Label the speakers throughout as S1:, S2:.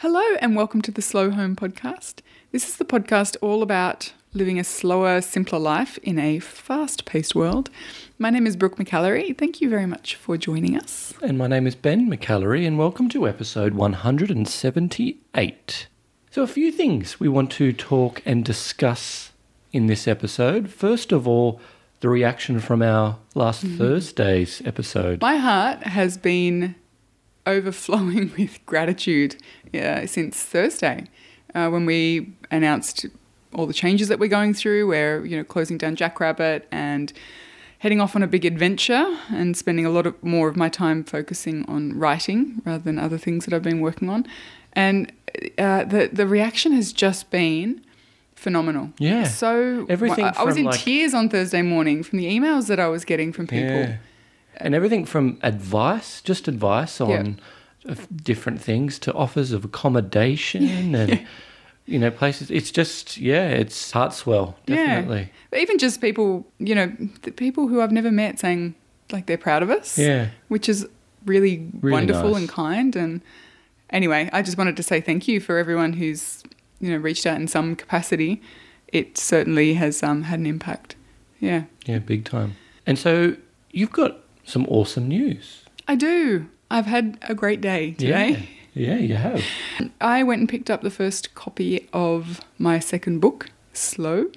S1: Hello, and welcome to the Slow Home Podcast. This is the podcast all about living a slower, simpler life in a fast paced world. My name is Brooke McAlary. Thank you very much for joining us.
S2: And my name is Ben McAlary, and welcome to episode 178. So, a few things we want to talk and discuss in this episode. First of all, the reaction from our last mm-hmm. Thursday's episode.
S1: My heart has been overflowing with gratitude uh, since Thursday uh, when we announced all the changes that we're going through. We're you know closing down Jackrabbit and heading off on a big adventure and spending a lot of more of my time focusing on writing rather than other things that I've been working on. And uh, the the reaction has just been phenomenal.
S2: Yeah.
S1: So
S2: Everything
S1: I, I was in
S2: like-
S1: tears on Thursday morning from the emails that I was getting from people.
S2: Yeah. And everything from advice, just advice on uh, different things, to offers of accommodation and, you know, places. It's just, yeah, it's heart swell, definitely.
S1: Yeah. But even just people, you know, the people who I've never met saying like they're proud of us.
S2: Yeah.
S1: Which is really,
S2: Really
S1: wonderful
S2: nice.
S1: and kind. And anyway, I just wanted to say thank you for everyone who's, you know, reached out in some capacity. It certainly has um, had an impact. Yeah.
S2: Yeah, big time. And so you've got some awesome news.
S1: I do. I've had a great day today.
S2: Yeah, yeah, you have.
S1: I went and picked up the first copy of my second book, Slow,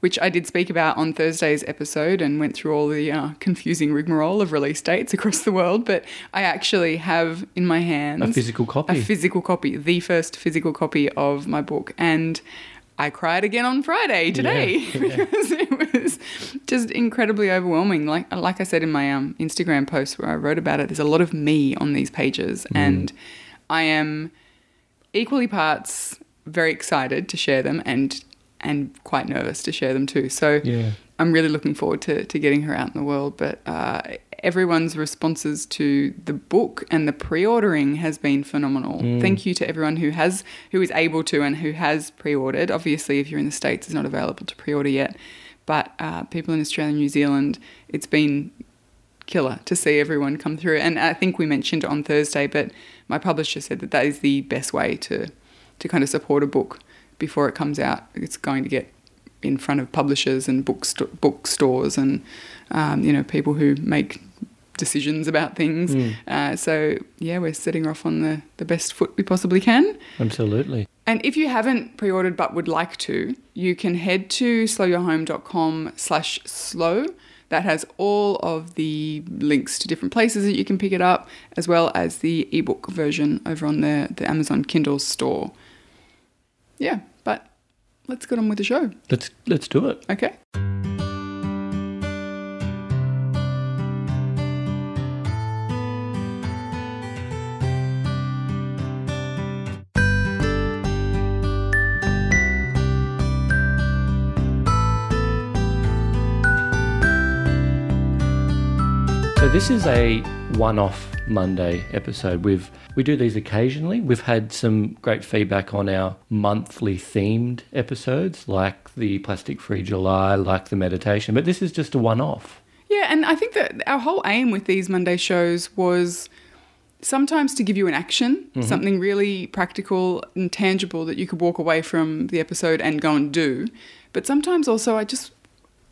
S1: which I did speak about on Thursday's episode and went through all the uh, confusing rigmarole of release dates across the world. But I actually have in my hands
S2: A physical copy.
S1: a physical copy, the first physical copy of my book. And I cried again on Friday today
S2: Yeah, yeah.
S1: because it was just incredibly overwhelming. Like like I said in my um, Instagram post where I wrote about it, there's a lot of me on these pages,
S2: Mm.
S1: and I am equally parts very excited to share them and and quite nervous to share them too. So
S2: Yeah.
S1: I'm really looking forward to, to getting her out in the world. But uh, everyone's responses to the book and the pre-ordering has been phenomenal. Thank you to everyone who has who is able to and who has pre-ordered. Obviously, if you're in the states, it's not available to pre-order yet. But uh, people in Australia and New Zealand, it's been killer to see everyone come through. And I think we mentioned on Thursday, but my publisher said that that is the best way to to kind of support a book before it comes out. It's going to get in front of publishers and bookst- bookstores and um, you know people who make decisions about things. Uh, so yeah, we're setting off on the, the best foot we possibly can.
S2: Absolutely.
S1: And if you haven't pre-ordered but would like to, you can head to slowyourhome.com slash slow. That has all of the links to different places that you can pick it up, as well as the ebook version over on the, the Amazon Kindle store. Yeah, but let's get on with the show.
S2: Let's let's do it.
S1: Okay.
S2: So this is a one-off Monday episode. We've we do these occasionally. We've had some great feedback on our monthly themed episodes, like the Plastic Free July, like the meditation. But this is just a one-off.
S1: Yeah, and I think that our whole aim with these Monday shows was sometimes to give you an action, mm-hmm. something really practical and tangible that you could walk away from the episode and go and do. But sometimes also I just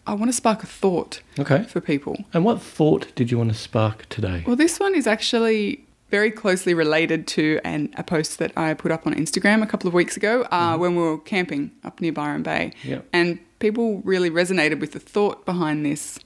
S1: I want to spark a thought
S2: Okay.
S1: for people.
S2: And what thought did you want to spark today?
S1: Well, this one is actually very closely related to an, a post that I put up on Instagram a couple of weeks ago uh, when we were camping up near Byron Bay.
S2: Yep.
S1: And people really resonated with the thought behind this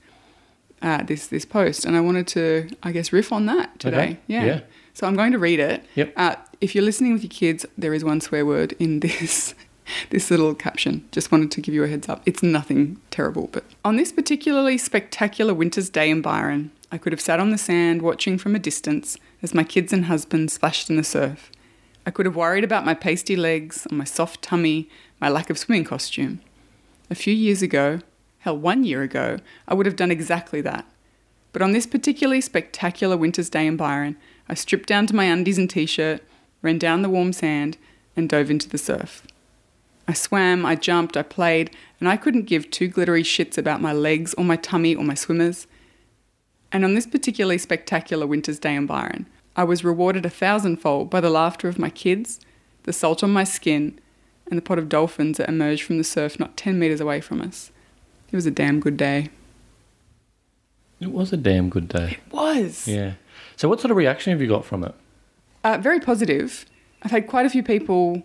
S1: uh, this this post, and I wanted to, I guess, riff on that today.
S2: Okay.
S1: Yeah.
S2: Yeah.
S1: So I'm going to read it.
S2: Yep.
S1: Uh, if you're listening with your kids, there is one swear word in this this little caption. Just wanted to give you a heads up. It's nothing terrible, but on this particularly spectacular winter's day in Byron, I could have sat on the sand watching from a distance as my kids and husband splashed in the surf. I could have worried about my pasty legs, or my soft tummy, my lack of swimming costume. A few years ago, hell, one year ago, I would have done exactly that. But on this particularly spectacular winter's day in Byron, I stripped down to my undies and t shirt, ran down the warm sand, and dove into the surf. I swam, I jumped, I played, and I couldn't give two glittery shits about my legs or my tummy or my swimmers. And on this particularly spectacular winter's day in Byron, I was rewarded a thousandfold by the laughter of my kids, the salt on my skin, and the pot of dolphins that emerged from the surf not 10 metres away from us. It was a damn good day.
S2: It was a damn good day.
S1: It was.
S2: Yeah. So, what sort of reaction have you got from it?
S1: Uh, very positive. I've had quite a few people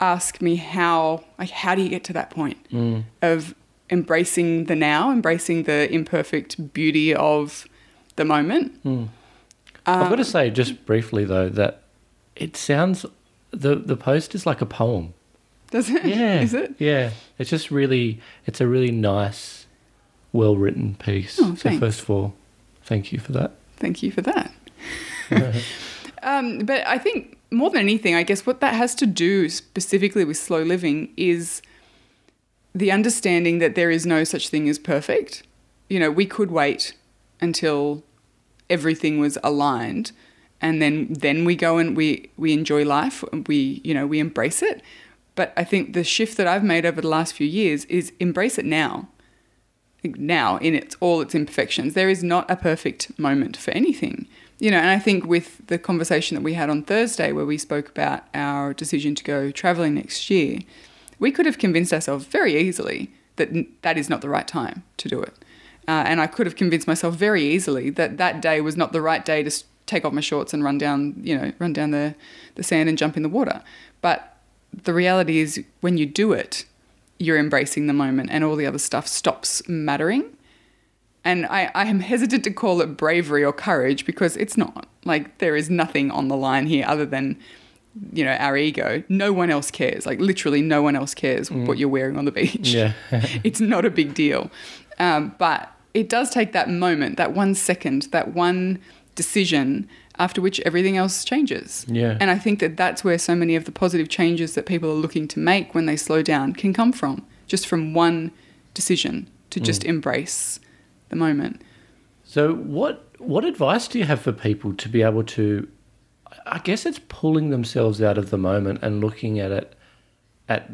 S1: ask me how, like, how do you get to that point
S2: Mm.
S1: of embracing the now, embracing the imperfect beauty of the moment.
S2: Mm. I've got
S1: Um,
S2: to say, just briefly though, that it sounds the the post is like a poem.
S1: Does it?
S2: Yeah,
S1: Is it?
S2: Yeah, it's just really, it's a really nice, well written piece.
S1: Oh,
S2: so first of all, thank you for that.
S1: Thank you for that. um, but I think more than anything, I guess what that has to do specifically with slow living is the understanding that there is no such thing as perfect. You know, we could wait until everything was aligned and then then we go and we we enjoy life we you know we embrace it. But i think the shift that i've made over the last few years is embrace it now. Now in its all its imperfections. There is not a perfect moment for anything you know and i think with the conversation that we had on thursday where we spoke about our decision to go traveling next year we could have convinced ourselves very easily that that is not the right time to do it uh, and i could have convinced myself very easily that that day was not the right day to take off my shorts and run down you know run down the, the sand and jump in the water but the reality is when you do it you're embracing the moment and all the other stuff stops mattering. And I, I am hesitant to call it bravery or courage because it's not. Like, there is nothing on the line here other than, you know, our ego. No one else cares. Like, literally, no one else cares what you're wearing on the beach.
S2: Yeah.
S1: it's not a big deal. Um, but it does take that moment, that one second, that one decision after which everything else changes.
S2: Yeah.
S1: And I think that that's where so many of the positive changes that people are looking to make when they slow down can come from, just from one decision to just embrace the moment.
S2: So, what what advice do you have for people to be able to? I guess it's pulling themselves out of the moment and looking at it at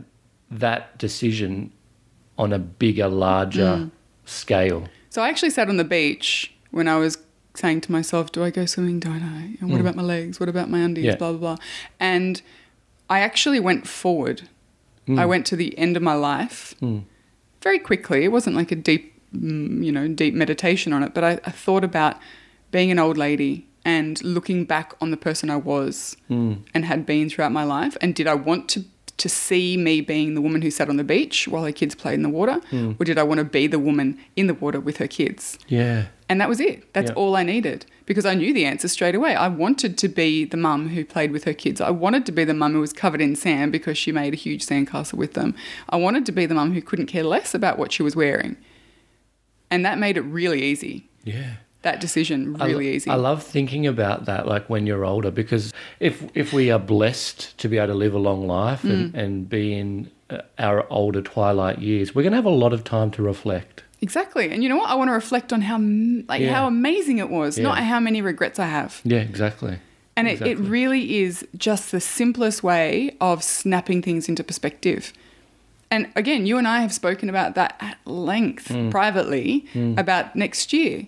S2: that decision on a bigger, larger scale.
S1: So I actually sat on the beach when I was saying to myself, "Do I go swimming? Don't I? And what about my legs? What about my undies?
S2: Yeah.
S1: Blah blah blah." And I actually went forward. I went to the end of my life
S2: Mm.
S1: very quickly. It wasn't like a deep, mm, you know, deep meditation on it, but I, I thought about being an old lady and looking back on the person I was
S2: Mm.
S1: and had been throughout my life. And did I want to to see me being the woman who sat on the beach while her kids played in the water, or did I want to be the woman in the water with her kids?
S2: Yeah.
S1: And that was it. That's all I needed because I knew the answer straight away. I wanted to be the mum who played with her kids. I wanted to be the mum who was covered in sand because she made a huge sandcastle with them. I wanted to be the mum who couldn't care less about what she was wearing. And that made it really easy.
S2: Yeah.
S1: That decision
S2: I
S1: really easy.
S2: I love thinking about that, like when you're older, because if if we are blessed to be able to live a long life
S1: Mm.
S2: and, and be in uh, our older twilight years, we're going to have a lot of time to reflect.
S1: exactly. And you know what? I want to reflect on how like
S2: Yeah.
S1: how amazing it was, not how many regrets I have.
S2: Yeah, exactly.
S1: And it, it really is just the simplest way of snapping things into perspective. And again, you and I have spoken about that at length
S2: Mm.
S1: privately about next year.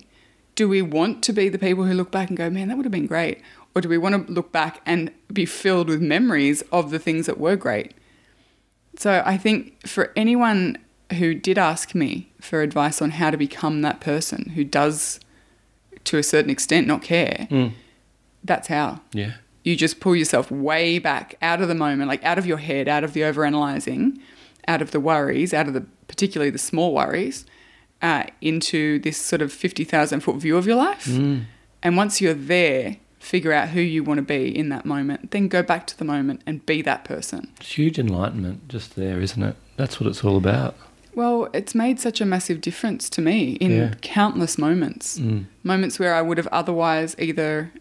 S1: Do we want to be the people who look back and go, man, that would have been great? Or do we want to look back and be filled with memories of the things that were great? So I think for anyone who did ask me for advice on how to become that person who does, to a certain extent, not care,
S2: Mm.
S1: that's how
S2: Yeah.
S1: you just pull yourself way back out of the moment, like out of your head, out of the overanalyzing, out of the worries, out of the particularly the small worries, uh, into this sort of fifty thousand foot view of your life.
S2: Mm.
S1: And once you're there, figure out who you want to be in that moment. Then go back to the moment and be that person.
S2: It's huge enlightenment just there, isn't it? That's what it's all about.
S1: Well, it's made such a massive difference to me in
S2: Yeah.
S1: countless moments.
S2: Mm.
S1: Moments where I would have otherwise either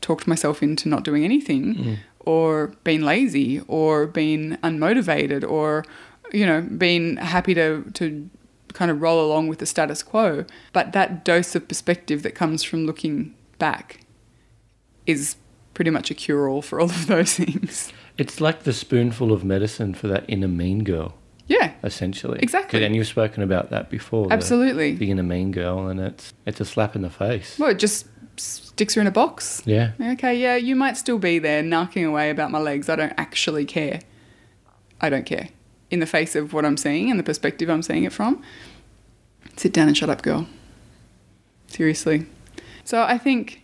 S1: talked myself into not doing anything
S2: Mm.
S1: or been lazy or been unmotivated or you know been happy to to kind of roll along with the status quo but that dose of perspective that comes from looking back is pretty much a cure all for all of those things
S2: It's like the spoonful of medicine for that inner mean girl.
S1: Yeah,
S2: essentially.
S1: Exactly.
S2: And you've spoken about that before. the
S1: absolutely.
S2: Being a mean girl, and it's it's a slap in the face.
S1: Well, it just sticks her in a box.
S2: Yeah.
S1: Okay, yeah, you might still be there knocking away about my legs. I don't actually care. I don't care. In the face of what I'm seeing and the perspective I'm seeing it from, sit down and shut up, girl. Seriously. So I think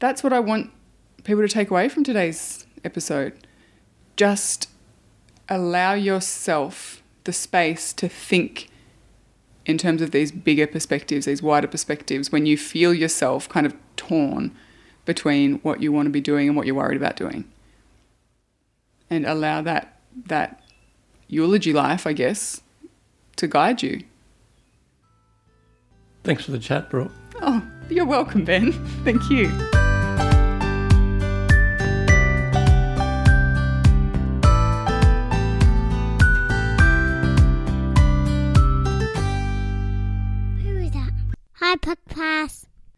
S1: that's what I want people to take away from today's episode. Just allow yourself the space to think in terms of these bigger perspectives, these wider perspectives, when you feel yourself kind of torn between what you want to be doing and what you're worried about doing. And allow that that eulogy life, I guess, to guide you.
S2: Thanks for the chat, Brooke.
S1: Oh, you're welcome, Ben. Thank you.